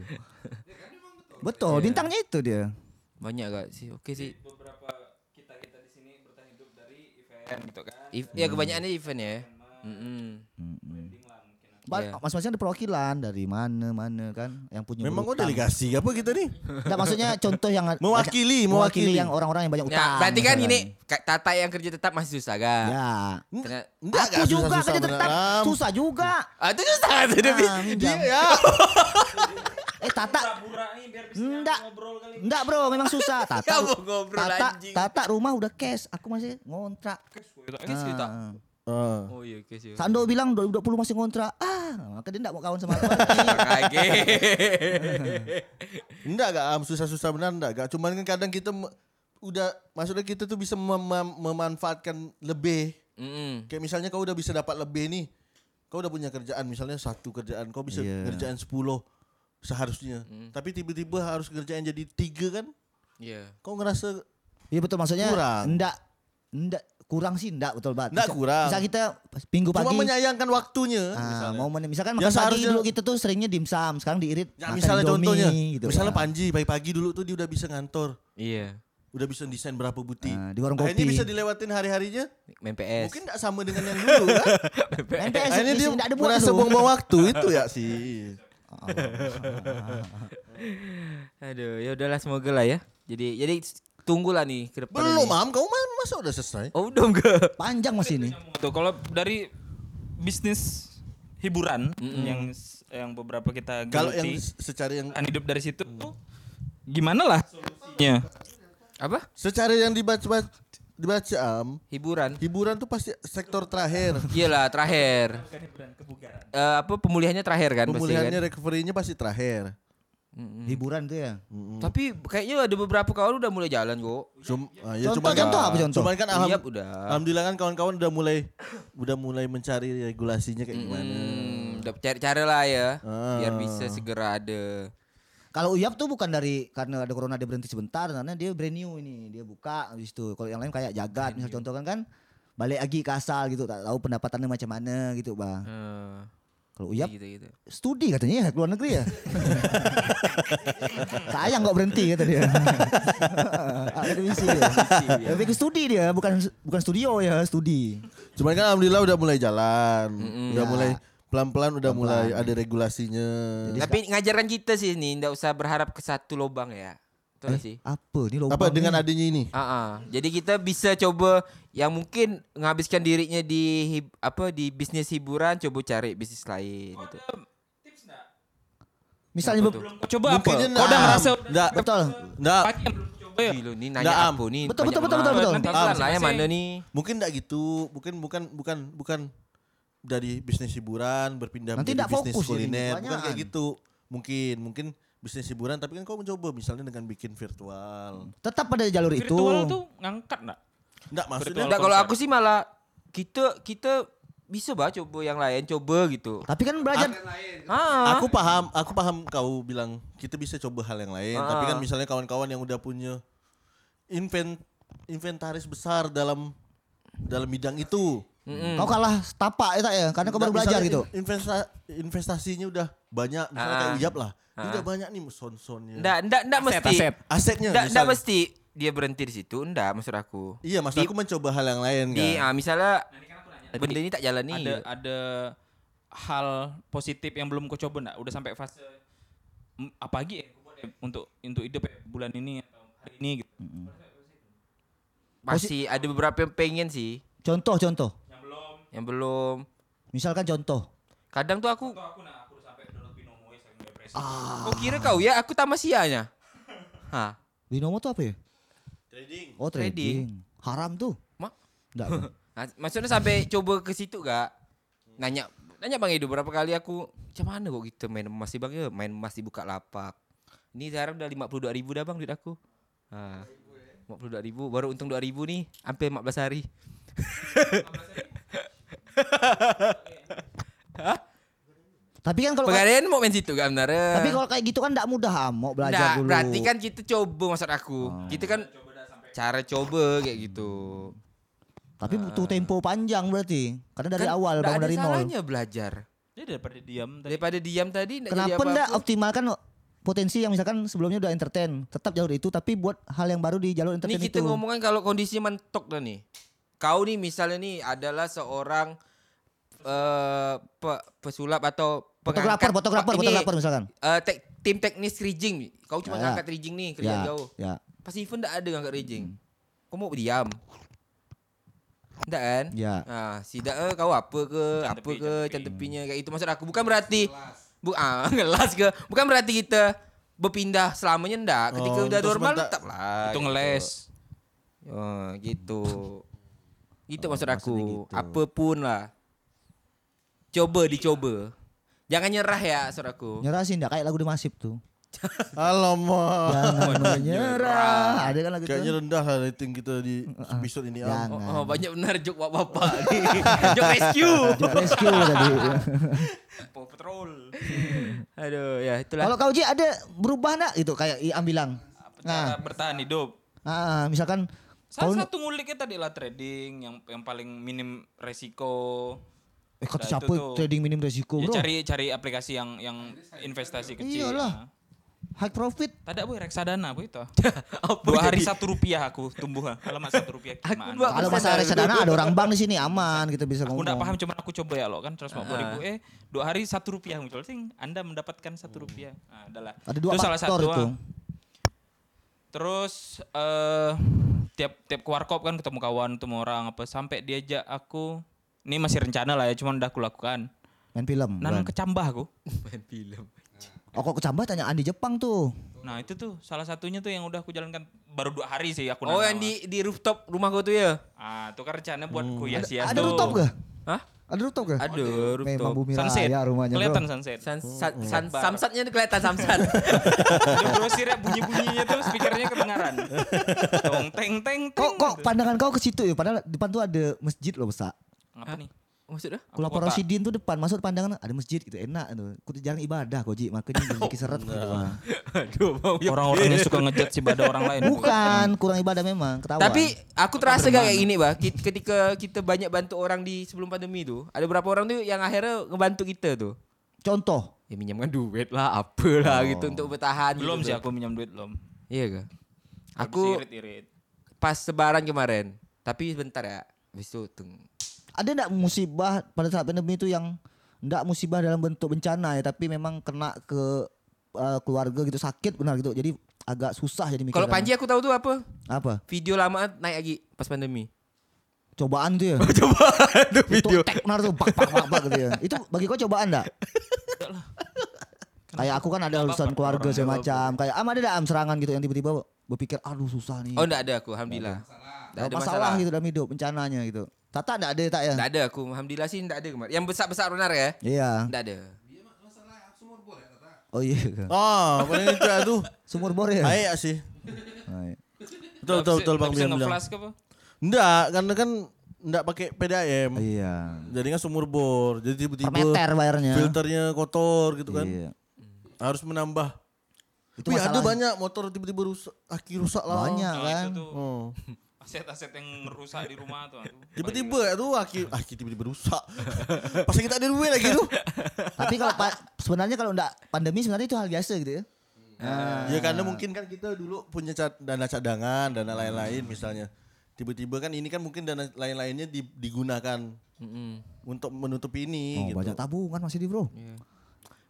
Betul, bintangnya itu dia. Banyak gak sih? Oke sih. Beberapa kita kita di sini bertahan hidup dari event gitu kan. If- ya kebanyakannya event ya. Mm-mm. Ba- Iya. Masing-masing ada perwakilan dari mana mana kan yang punya Memang kau berutang. delegasi apa kita nih? Nggak, maksudnya contoh yang Mewakili, mewakili mewakili. yang orang-orang yang banyak utang. Ya, berarti kan misalkan. ini Kak Tata yang kerja tetap masih susah kan? Ya. Ternyata- Enggak, Aku juga kerja tetap beneran. susah juga. Ah, itu susah tuh Devi. Ah, minjam. Ya. Eh Tata Enggak Enggak bro memang susah Tata Ya Tata, anjing. Tata rumah udah cash Aku masih ngontrak kita. Ah. Oh iya kes ya. Sando bilang 2020 masih ngontrak Ah maka dia enggak mau kawan sama aku. Kage. Enggak gak am susah-susah benar enggak gak cuman kan kadang kita udah maksudnya kita tuh bisa mem- mem- memanfaatkan lebih Mm-mm. kayak misalnya kau udah bisa dapat lebih nih kau udah punya kerjaan misalnya satu kerjaan kau bisa Iya. kerjaan 10 seharusnya tapi tiba-tiba harus kerjaan jadi tiga kan Iya. kau ngerasa Iya betul maksudnya Kurang. Enggak Enggak Kurang sih enggak betul banget Enggak kurang. Misal kita Minggu cuma pagi menyayangkan waktunya Ah, mau men- misalkan Ya, pagi dulu kita tuh seringnya dimsum, sekarang diirit Ya, misalnya Indomie contohnya, gitu. misalnya kan. Panji pagi-pagi dulu tuh dia udah bisa ngantor, Iya. udah bisa desain berapa butik. Ah, di warung Akhirnya kopi. bisa dilewatin hari-harinya, Main PS. mungkin tidak sama dengan yang dulu kan. NPS Akhirnya dia enggak ada buat merasa buang-buang waktu itu ya sih. Aduh, ya udahlah semoga lah ya. Jadi jadi tunggulah nih ke depan. Belum. Mam, kamu mah masa udah selesai? Oh, udah enggak. Panjang masih ini. Tuh kalau dari bisnis hiburan yang yang beberapa kita Kalau yang geluti, secara yang kan hidup dari situ tuh gimana lah solusinya? Apa? secara yang dibaca dibaca am, Hiburan. hiburan tuh pasti sektor terakhir. Iyalah terakhir. Eh, apa pemulihannya terakhir kan Pemulihannya pasti recovery-nya pasti terakhir. Mm-mm. Hiburan tuh ya. Tapi kayaknya ada beberapa kawan udah mulai jalan kok. Cum, ah, ya Contoh, cuman kan- contoh apa contoh? Cuman kan alham- Iya, udah. alhamdulillah kan kawan-kawan udah mulai udah mulai mencari regulasinya kayak gimana. Hmm, udah cari cara lah ya Ah. biar bisa segera ada. Kalau Uyap tuh bukan dari karena ada corona dia berhenti sebentar, karena dia brand new ini, dia buka habis itu. Kalau yang lain kayak Jagat misal contoh kan kan balik lagi ke asal gitu, tak tahu pendapatannya macam mana gitu, Bang. Eh, Kalau Uyap gitu gitu. studi katanya ya keluar negeri ya. Sayang kok berhenti kata dia. Akademisi dia. Tapi ke studi dia, bukan bukan studio ya, studi. Cuman kan alhamdulillah udah mulai jalan. Udah Ya. mulai pelan-pelan udah mulai ada regulasinya. Tapi ngajarkan kita sih nih, ndak usah berharap ke satu lubang ya. Betul nggak sih? Apa nih lubang Apa dengan adanya ini? Ah. jadi kita bisa coba yang mungkin menghabiskan dirinya di apa di bisnis hiburan, coba cari bisnis lain gitu. Misalnya Apa tuh? Kau coba apa? Mungkinnya Kau udah nah, ngerasa Nggak, betul. nggak. pagi yang belum coba ya? Gila, nih Nggak, nanya Am. apa nih? Betul, betul, betul, betul, betul. Nanti lah ya Masing-masing. mana nih? Mungkin enggak gitu. Mungkin bukan bukan bukan dari bisnis hiburan berpindah Nanti menjadi bisnis fokus kuliner. Bukan kayak gitu. Mungkin mungkin bisnis hiburan tapi kan kau mencoba misalnya dengan bikin virtual. Tetap pada jalur itu. Virtual tuh ngangkat enggak? Enggak maksudnya Virtual Nggak, kalau aku sih malah kita kita bisa bah coba yang lain coba gitu. Tapi kan belajar Ah, Aku paham, aku paham kau bilang kita bisa coba hal yang lain. Ah. Tapi kan misalnya kawan-kawan yang udah punya invent inventaris besar dalam dalam bidang itu. kau kalah tapak ya tak ya, karena kau baru Nggak, belajar gitu. in- investa- investasinya udah banyak, misalnya Ah. kayak Uyap lah. Ini Ah. udah banyak nih son-sonnya. ndak ndak ndak Aset, mesti. aset. Asetnya Ndak ndak mesti dia berhenti di situ, ndak maksud aku. Iya, maksud Di- aku mencoba hal yang lain kan. Di ah, misalnya benda ini tak jalan nih. Ada ada hal positif yang belum kau coba enggak? Udah sampai fase "Hmm, apa lagi ya untuk untuk hidup ya, bulan ini atau hari ini gitu. Masih ada beberapa yang pengen sih, Contoh contoh. Yang belum. yang belum. Misalkan contoh. Kadang tuh aku aku nah aku udah sampai download Binomo depresi. Kau kira kau ya aku tamasianya? Hah? Binomo tuh apa ya? Trading. Oh trading. Trading. Haram tuh. Mak? Enggak. Nah, maksudnya sampai coba ke situ gak? Nanya nanya Bang Edo berapa kali aku macam mana kok gitu main emas sih Bang ya main emas di buka lapak. Ini sekarang udah 52 ribu dah Bang duit aku. Ah. 52 ribu baru untung 2 ribu nih hampir 15 hari. Tapi kan kalau Pegadaian mau main situ gak benar? tapi kalau kayak gitu kan enggak mudah ah, mau belajar Nah, dulu. berarti kan kita coba maksud aku. Kita kan cara coba kayak gitu. Tapi butuh tempo panjang berarti. Karena dari Kan awal bangun dari nol. salahnya belajar. Dia daripada diam tadi. Daripada diam tadi Kenapa enggak optimalkan potensi yang misalkan sebelumnya udah entertain, tetap jalur itu tapi buat hal yang baru di jalur Ini entertain kita itu. ngomongin kalau kondisinya mentok dah nih. Kau nih misalnya nih adalah seorang eh pe- pesulap atau Fotografer, fotografer, fotografer misalkan. eh, tek- tim teknis rigging. Kau cuma Ya. ngangkat rigging nih kerja Ya, jauh. ya. Pas event enggak ada ngangkat rigging. Kau mau diam. Enggak kan? Ya. Nah, sidak eh, kau apa ke, apa tepi, ke, jam tepi. can tepinya kayak itu maksud aku. Bukan berarti bu ah, ngelas ke. Bukan berarti kita berpindah selamanya enggak. Ketika Oh, udah normal tetap lah. Itu gitu. ngeles. Oh, gitu. Gitu Oh, maksud maksudnya aku. gitu. Apa pun lah. Coba dicoba. Jangan nyerah ya, saudaraku. Nyerah sih enggak kayak lagu The Masif tuh. Alamak. Jangan menyerah. Ada kan lagu Kayaknya itu? rendah lah rating kita di episode ini. Jangan. Oh, oh, banyak benar jok bapak nih. jok rescue. Jok rescue tadi. Paw Patrol. Aduh, ya itulah. Kalau kau Ji ada berubah enggak gitu kayak Iam bilang? Cara Nah, bertahan hidup. ah, misalkan Salah satu nguliknya tadi lah trading yang yang paling minim resiko. Eh kata Nah, siapa itu tuh. trading minim resiko, Ya, Bro? cari cari aplikasi yang yang investasi kecil. Iyalah. Nah. High profit. Tadi boy reksadana boy itu. Dua hari satu rupiah aku tumbuh. Alamat satu rupiah gimana? Kalau masalah reksadana ada orang bank di sini aman kita bisa Aku ngomong. nggak paham cuman aku coba ya lo kan 150 ribu eh dua hari satu rupiah muncul ting anda mendapatkan satu rupiah nah, adalah Ada dua itu salah satu itu. ah. terus eh tiap tiap ke warkop kan ketemu kawan ketemu orang apa sampai diajak aku ini masih rencana lah ya cuman udah aku lakukan Main film. nan kecambah aku main film. Oh kok kecambah tanya Andi Jepang tuh. nah itu tuh salah satunya tuh yang udah aku jalankan baru dua hari sih aku Oh, yang di di rooftop rumah kau tuh ya? ah itu kan rencana buat ku hias-hias Ada tuh. rooftop gak? Hah? Ada rooftop gak? Ada Memang rooftop. bumi sunset raya rumahnya kelihatan bro. sunset San, san, san, samsatnya tuh kelihatan samsat. Ada grosir ya bunyi-bunyinya tuh speakernya kedengaran. Tong teng teng teng. Kok kok gitu. pandangan kau ke situ ya? Padahal depan tuh ada masjid loh besar. Ngapa nih? Maksudnya? Kalau kota? Rosidin tuh depan masuk pandangan ada masjid gitu enak tuh. Aku tuh jarang ibadah kok Ji, makanya rezeki seret gitu. Aduh, mau Orang-orang yang suka ngejat si pada orang lain. Bukan, kurang ibadah memang, ketahuan. Tapi aku terasa gak kayak gini, Bah. Ketika kita banyak bantu orang di sebelum pandemi tuh, ada berapa orang tuh yang akhirnya ngebantu kita tuh. contoh Ya minjamkan duit lah, apalah gitu untuk bertahan. Belum gitu sih aku minjam duit belum. Iya gak? Aku irit-irit. pas sebaran kemarin, tapi sebentar ya. Habis itu tung. Ada enggak musibah pada saat pandemi itu yang enggak musibah dalam bentuk bencana ya, tapi memang kena ke uh, keluarga gitu sakit benar gitu. Jadi agak susah jadi mikir. Kalau Panji aku tahu tuh apa? apa? Video lama naik lagi pas pandemi. Cobaan tuh ya. Coba tuh Itu teknar tuh bak bak bak, bak gitu ya. Itu bagi kau cobaan enggak? Kayak aku kan ada urusan keluarga segala macam. Kayak am ada am serangan gitu yang tiba-tiba berpikir aduh susah nih. Oh enggak ada aku, alhamdulillah. Enggak ada masalah, masalah. gitu dalam hidup bencananya gitu. Tata enggak ada tak ya? Enggak ada aku, alhamdulillah sih enggak ada kemarin. Yang besar-besar benar ya? Iya. Enggak ada. Oh iya. Oh, paling itu tuh. Sumur bor ya. Aik sih. Hai. Betul betul betul Bang Bisa Bian bilang. ke apa? Enggak, karena kan enggak pakai PDAM. Iya. Jadi kan sumur bor. Jadi tiba-tiba meter bayarnya. filternya kotor gitu kan. Iya. Harus menambah. Itu Wih, ada banyak motor tiba-tiba rusak, aki rusak lah. Banyak Nah, kan. Oh. aset-aset yang rusak di rumah tuh. Tiba-tiba ya tuh aki aki tiba-tiba rusak. Pas kita ada duit lagi tuh. Tapi kalau pa- sebenarnya kalau enggak pandemi sebenarnya itu hal biasa gitu ya. Ya karena mungkin kan kita dulu punya dana cadangan, dana lain-lain misalnya. Tiba-tiba kan ini kan mungkin dana lain-lainnya di- digunakan Mm-mm. untuk menutupi ini Oh, gitu. banyak tabungan masih di bro.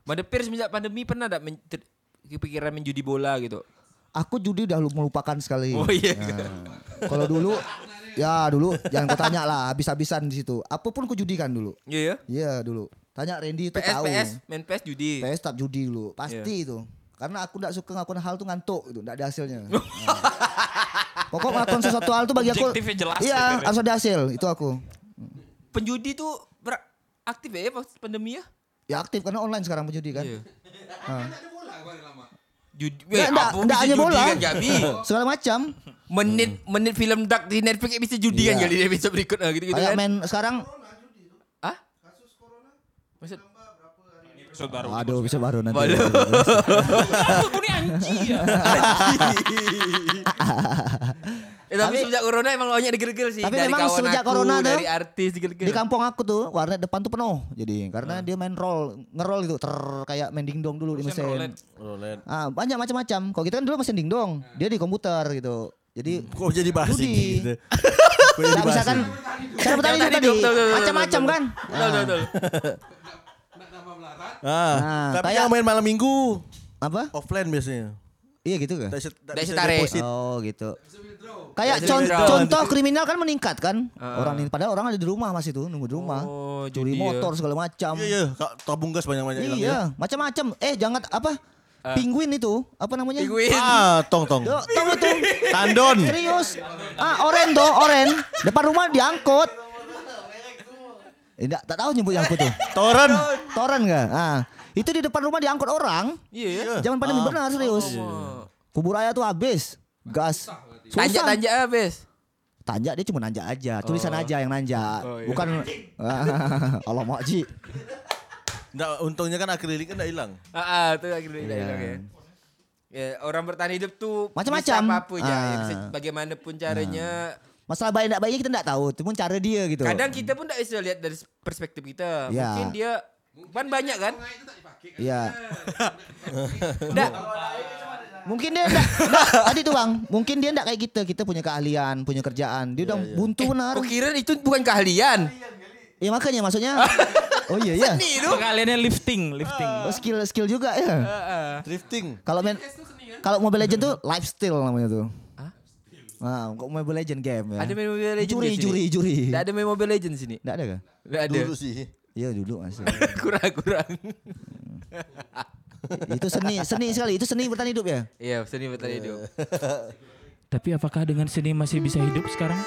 Madepir semenjak pandemi pernah enggak men- kepikiran menjudi bola gitu? Aku judi udah lu- melupakan sekali. Oh iya. Nah, kalau dulu ya dulu jangan kau tanya lah habis-habisan di situ. Apa pun ku judikan dulu. Iya ya. Iya dulu. Tanya Randy itu PS tahu. PS main PS judi. PS tak judi dulu, pasti itu. Karena aku enggak suka ngelakuin hal tuh ngantuk gitu, enggak ada hasilnya. Nah. Pokok ngelakuin sesuatu hal tuh bagi aku jelas Iya, gitu ya. harus ada hasil, itu aku. Penjudi tuh ber- aktif ya pas pandemi ya? Ya aktif karena online sekarang penjudi kan. Iya. Ah. Judi, Nggak, Weh, nggak, apa nggak bisa hanya judi bola. kan Gabi? Segala macam. menit menit film dark di Netflix bisa judi kan Iya. kali di episode berikutnya gitu gitu Kayak kan? main sekarang Hah? Maksud Episode baru. Aduh, bisa baru nanti. Baru. Aku nih anjing ya. Eh, tapi, Tapi- sejak corona emang banyak digergel sih Tapi dari memang kawan sejak aku, corona tuh, dari artis digergel. Di kampung aku tuh warnet depan tuh penuh. Jadi karena dia main roll, ngerol gitu, ter kayak main dingdong dulu di Mesin roulette. Roulette. Ah, banyak macam-macam. Kalau kita kan dulu mesin dingdong, dia di komputer gitu. Jadi Kok jadi bahas ini gitu? Kok jadi Nggak bisa kan cara bertanya tadi, macam-macam kan. Betul betul. betul. Ah, Nah, tapi kayak- yang main malam minggu apa? offline biasanya. Iya gitu kan? Tak bisa, tak Tak bisa bisa tarik. deposit. Oh gitu. Kayak con- contoh kriminal kan meningkat kan? Orang ini padahal orang ada di rumah masih tuh nunggu di rumah. Oh, Curi judi ya. motor segala macam. Iya iya, tabung gas banyak-banyak hilang ya. Iya, macam-macam. Eh jangan apa? Penguin itu apa namanya? Penguin. Ah, tong tong. Tuh, tahu tuh. Tandon. Serius. Ah, oren tuh, oren. Depan rumah diangkut. Eh, enggak, tak tahu nyebut yang apa tuh. Toren. Toren enggak? Ah, itu di depan rumah diangkut orang. Iya ya. Jangan pandemi benar serius. Oh. Kubur raya tuh habis. Gas. Susah. Tanjak-tanjak habis. Tanjak dia cuma nanjak aja, tulisan aja yang nanjak. Oh, iya. Bukan Allah mak Ji. Nggak, untungnya kan akrilik kan enggak hilang. Ah, ah, itu akhirnya Iya. yeah. hilang ya. Ya, orang bertahan hidup tuh Macam-macam. bisa apa aja, ya, Ah. bisa bagaimanapun caranya. Masalah baik enggak baiknya kita enggak tahu, cuma cara dia gitu. Kadang kita pun tak bisa lihat dari perspektif kita. Ya. Mungkin dia kan banyak kan? Iya. Nggak. Mungkin dia enggak, enggak, tadi tuh Bang, mungkin dia enggak kayak kita. Kita punya keahlian, punya kerjaan. Dia udah buntu benar. Kok kira itu bukan keahlian? Ya makanya maksudnya Oh iya iya. Seni itu. Kaliannya lifting, lifting. Oh, skill skill juga ya. Drifting. Kalau main kalau Mobile Legend tuh lifestyle namanya tuh. Nah, kok Mobile Legend game ya. Ada main Mobile Legends Juri, di sini? juri, juri. Nggak ada main Mobile Legends sini. Enggak ada kah? Nggak ada. Dulu sih. Iya dulu masih. Kurang-kurang. Itu seni, seni sekali. Itu seni bertahan hidup ya. Iya, seni bertahan hidup. Tapi apakah dengan seni masih bisa hidup sekarang?